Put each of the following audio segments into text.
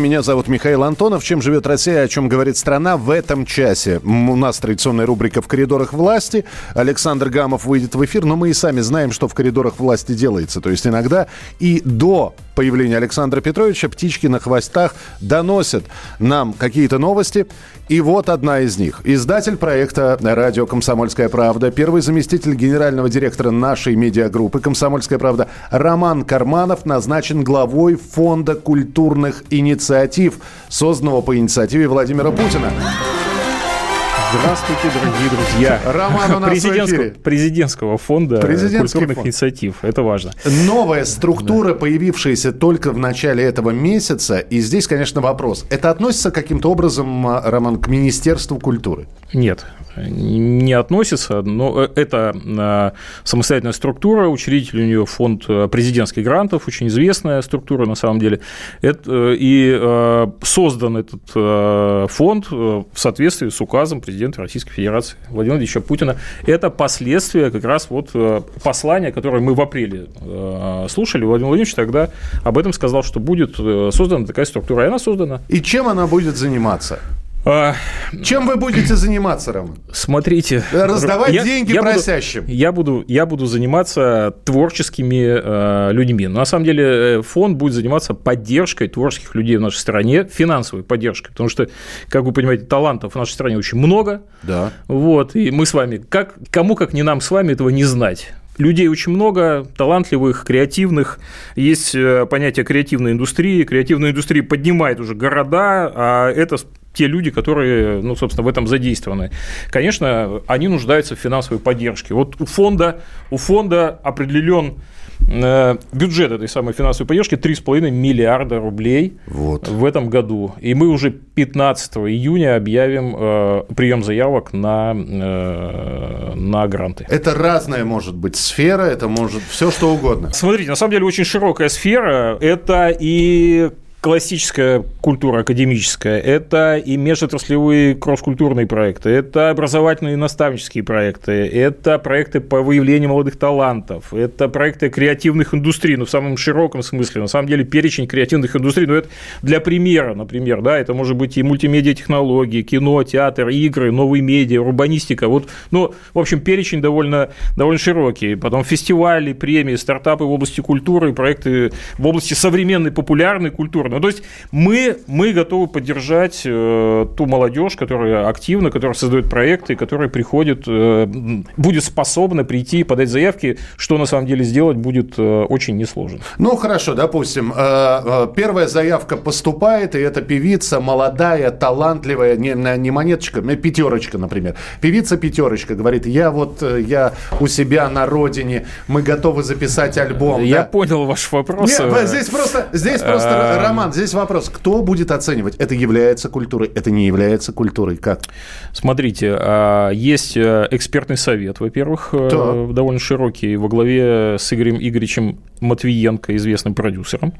Меня зовут Михаил Антонов. Чем живет Россия, о чем говорит страна в этом часе? У нас традиционная рубрика «В коридорах власти». Александр Гамов выйдет в эфир, но мы и сами знаем, что в коридорах власти делается. То есть иногда и до появления Александра Петровича птички на хвостах доносят нам какие-то новости. И вот одна из них. Издатель проекта «Радио Комсомольская правда», первый заместитель генерального директора нашей медиагруппы «Комсомольская правда» Роман Карманов назначен главой Фонда культурных инициатив, созданного по инициативе Владимира Путина. Здравствуйте, дорогие друзья. Роман у нас президентского, президентского фонда культурных фонд. инициатив. Это важно. Новая структура, появившаяся только в начале этого месяца. И здесь, конечно, вопрос. Это относится каким-то образом, а, Роман, к Министерству культуры? Нет, не относится, но э, это э, самостоятельная структура, учредитель у нее фонд э, президентских грантов, очень известная структура на самом деле. Э, и э, создан этот э, фонд в соответствии с указом президента Российской Федерации Владимира Владимировича Путина. Это последствия как раз вот послания, которое мы в апреле слушали. Владимир Владимирович тогда об этом сказал, что будет создана такая структура, и она создана. И чем она будет заниматься? А, Чем вы будете заниматься, Роман? Смотрите. Раздавать я- деньги я буду- просящим. я, буду, я буду заниматься творческими э, людьми. Но на самом деле э, фонд будет заниматься поддержкой творческих людей в нашей стране, финансовой поддержкой. Потому что, как вы понимаете, талантов в нашей стране очень много. Да. Вот, и мы с вами, как, кому как не нам с вами этого не знать? Людей очень много, талантливых, креативных. Есть э, понятие креативной индустрии. Креативная индустрия поднимает уже города, а это те люди, которые, ну, собственно, в этом задействованы. Конечно, они нуждаются в финансовой поддержке. Вот у фонда, у фонда определен э, бюджет этой самой финансовой поддержки 3,5 миллиарда рублей Вот. в этом году. И мы уже 15 июня объявим э, прием заявок на, э, на гранты. Это разная может быть сфера, это может все что угодно. Смотрите, на самом деле очень широкая сфера. Это и классическая культура академическая, это и межотраслевые кросс-культурные проекты, это образовательные и наставнические проекты, это проекты по выявлению молодых талантов, это проекты креативных индустрий, ну, в самом широком смысле. На самом деле перечень креативных индустрий, ну, это для примера, например, да, это может быть и мультимедиа-технологии, кино, театр, игры, новые медиа, урбанистика. Вот, ну, в общем, перечень довольно, довольно широкий. Потом фестивали, премии, стартапы в области культуры, проекты в области современной популярной культуры. Ну, то есть мы, мы готовы поддержать э, ту молодежь, которая активна, которая создает проекты, которая приходит, э, будет способна прийти и подать заявки, что на самом деле сделать будет э, очень несложно. Ну, хорошо, допустим, э, э, первая заявка поступает, и это певица молодая, талантливая, не, не монеточка, э, пятерочка, например. Певица пятерочка говорит, я вот, э, я у себя на родине, мы готовы записать альбом. Я да. понял ваш вопрос. Нет, здесь просто, здесь просто, Эм. Роман, здесь вопрос, кто будет оценивать? Это является культурой, это не является культурой, как? Смотрите, а, есть э, экспертный совет, во-первых, э, Так. довольно широкий, во главе с Игорем Игоревичем Матвиенко, известным продюсером.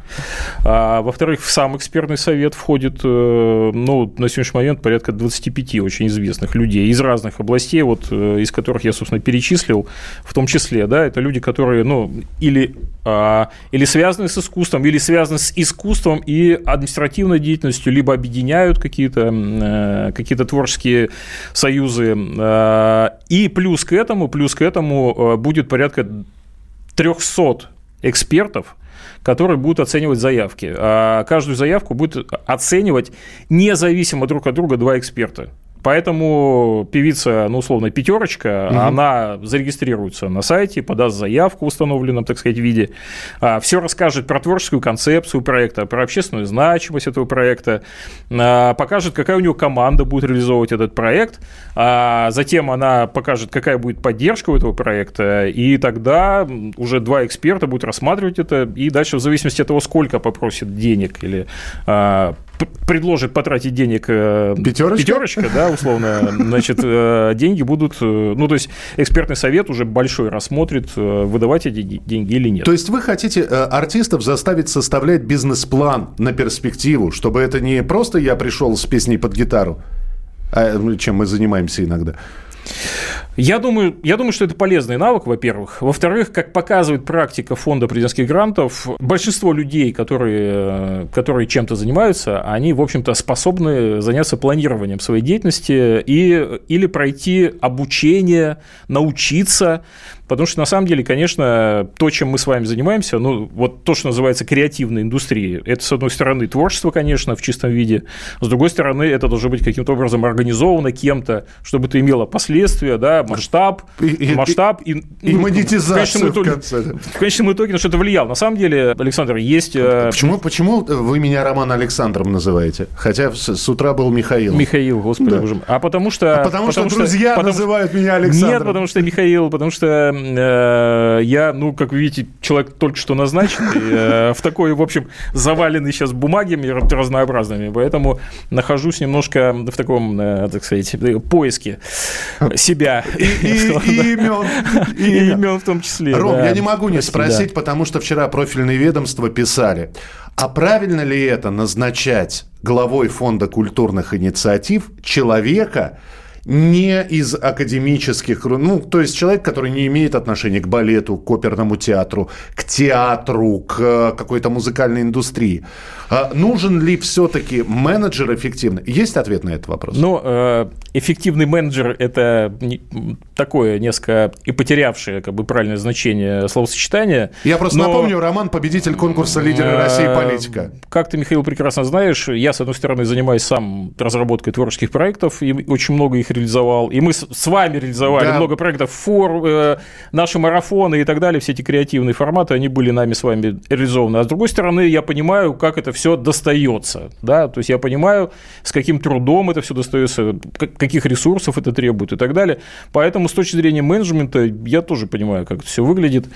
А, Во-вторых, в сам экспертный совет входит, э, ну, на сегодняшний момент порядка 25 очень известных людей из разных областей, вот э, из которых я, собственно, перечислил, в том числе, да, это люди, которые, ну, или, а, или связаны с искусством, или связаны с искусством и административной деятельностью, либо объединяют какие-то э, какие-то творческие союзы. Э, И плюс к этому, плюс к этому э, будет порядка 300 экспертов, которые будут оценивать заявки. А каждую заявку будет оценивать независимо друг от друга два эксперта. Поэтому певица, ну, условно, пятерочка, она зарегистрируется на сайте, подаст заявку в установленном, так сказать, виде, все расскажет про творческую концепцию проекта, про общественную значимость этого проекта, а, покажет, какая у него команда будет реализовывать этот проект, а затем она покажет, какая будет поддержка у этого проекта, и тогда уже два эксперта будут рассматривать это, и дальше в зависимости от того, сколько попросит денег или а, предложит потратить денег э, пятерочка, пятерочка да, условно, значит, э, деньги будут, э, ну, то есть экспертный совет уже большой рассмотрит, выдавать эти деньги или нет. То есть вы хотите артистов заставить составлять бизнес-план на перспективу, чтобы это не просто я пришел с песней под гитару, а, чем мы занимаемся иногда, я думаю, я думаю, что это полезный навык, во-первых. Во-вторых, как показывает практика фонда президентских грантов, большинство людей, которые, которые чем-то занимаются, они, в общем-то, способны заняться планированием своей деятельности и, или пройти обучение, научиться Потому что, на самом деле, конечно, то, чем мы с вами занимаемся, ну, вот то, что называется креативной индустрией, это, с одной стороны, творчество, конечно, в чистом виде, с другой стороны, это должно быть каким-то образом организовано кем-то, чтобы это имело последствия, да, масштаб, и, масштаб и, и, и монетизацию в, итоге, в конце. В конечном итоге на что-то влиял. На самом деле, Александр, есть... Э, почему, почему вы меня Роман Александром называете? Хотя с, утра был Михаил. Михаил, господи, да. боже мой. А потому что... А потому, потому что, что друзья потому, называют меня Александром. Нет, потому что Михаил, потому что Э, я, ну, как вы видите, человек только что назначенный, э, в такой, в общем, заваленный сейчас бумагами разнообразными, поэтому нахожусь немножко в таком, э, так сказать, поиске себя. И имен. И имен в том числе. Ром, я не могу не спросить, потому что вчера профильные ведомства писали, а правильно ли это назначать главой фонда культурных инициатив человека, не из академических, ну, то есть человек, который не имеет отношения к балету, к оперному театру, к театру, к э, какой-то музыкальной индустрии. А нужен ли все-таки менеджер эффективный? Есть ответ на этот вопрос? Ну, э, эффективный менеджер – это такое несколько и потерявшее как бы правильное значение словосочетания. Я просто но... напомню, Роман – победитель конкурса «Лидеры России. Политика». Как ты, Михаил, прекрасно знаешь, я, с одной стороны, занимаюсь сам разработкой творческих проектов, и очень много их реализовал. И мы с вами реализовали да. много проектов, фор, э, наши марафоны и так далее, все эти креативные форматы, они были нами с вами реализованы. А с другой стороны, я понимаю, как это все достается. Да? То есть я понимаю, с каким трудом это все достается, каких ресурсов это требует и так далее. Поэтому с точки зрения менеджмента я тоже понимаю, как это все выглядит.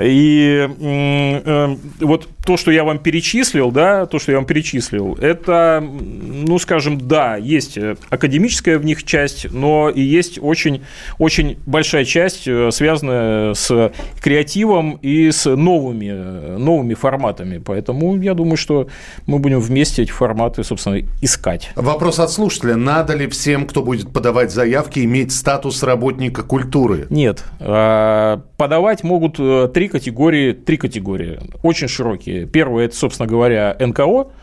И э, вот то, что я вам перечислил, да, то, что я вам перечислил, это, ну, скажем, да, есть академическая в них часть, часть, но и есть очень, очень большая часть, э, связанная с креативом и с новыми, новыми форматами. Поэтому я думаю, что мы будем вместе эти форматы, собственно, искать. Вопрос от слушателя. Надо ли всем, кто будет подавать заявки, иметь статус работника культуры? Нет. А, подавать могут э, три категории, три категории, очень широкие. Первое – это, собственно говоря, НКО –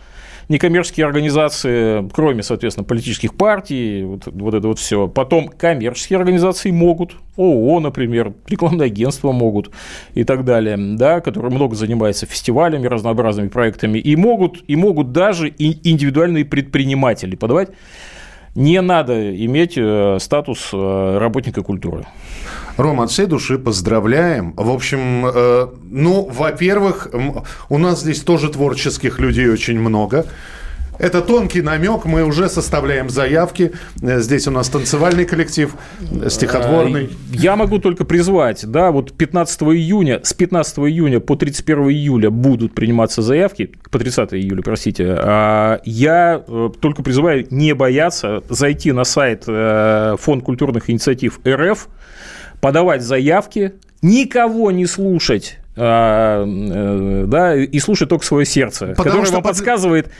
некоммерческие организации, кроме, соответственно, политических партий, вот, вот это вот все. Потом коммерческие организации могут, ООО, например, рекламные агентства могут и так далее, да, которые много занимаются фестивалями, разнообразными проектами, и могут, и могут даже индивидуальные предприниматели подавать. Не надо иметь э, статус э, работника культуры. Рома, от всей души поздравляем. В общем, э, ну, во-первых, у нас здесь тоже творческих людей очень много. Это тонкий намек, мы уже составляем заявки. Э, здесь у нас танцевальный коллектив, стихотворный. Э, я могу только призвать, да, вот 15 июня, с 15 июня по 31 июля будут приниматься заявки, по 30 июля, простите. А я э, только призываю не бояться зайти на сайт Фонд культурных инициатив РФ, подавать заявки, никого не слушать а, э, да, и слушать только свое сердце, Потому которое вам под... подсказывает,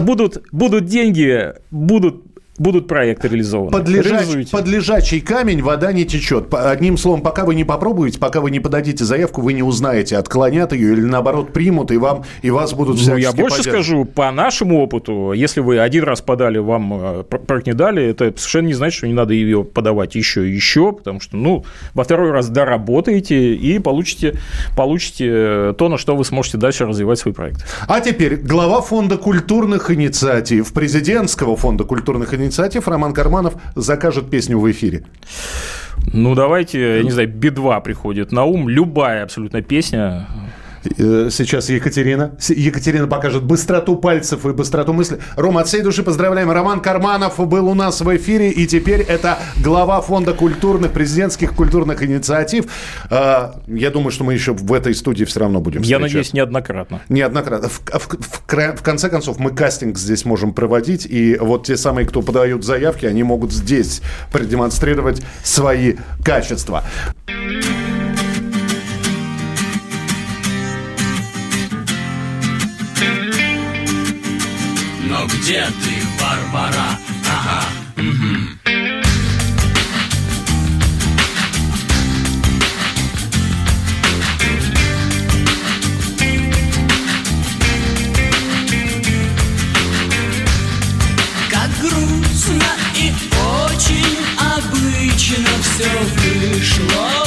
будут, будут деньги, будут будут проекты реализованы. Под, лежач, под лежачий камень вода не течет. Одним словом, пока вы не попробуете, пока вы не подадите заявку, вы не узнаете, отклонят ее или наоборот примут, и, вам, и вас будут всячески Ну, я больше скажу, по нашему опыту, если вы один раз подали, вам э, проект не дали, это совершенно не значит, что не надо ее подавать еще и еще, потому что, ну, во второй раз доработаете и получите, получите то, на что вы сможете дальше развивать свой проект. А теперь глава фонда культурных инициатив, президентского фонда культурных инициатив, инициатив Роман Карманов закажет песню в эфире? Ну, давайте, я не знаю, Би-2 приходит на ум. Любая абсолютно песня. Э, сейчас Екатерина. Екатерина покажет быстроту пальцев и быстроту мысли. Рома, от всей души поздравляем. Роман Карманов был у нас в эфире, и теперь это глава фонда культурных, президентских культурных инициатив. Э, я думаю, что мы еще в этой студии все равно будем встречаться. Я надеюсь, неоднократно. Неоднократно. В, в, в, в конце концов, мы кастинг здесь можем проводить, и вот те самые, кто подают заявки, они могут здесь продемонстрировать свои качества. Где ты, Барбара? Ага, угу. Грустно и очень обычно все вышло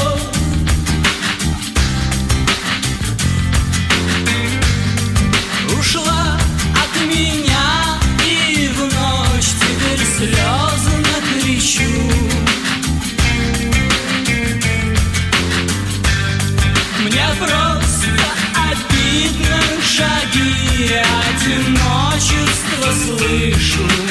слышу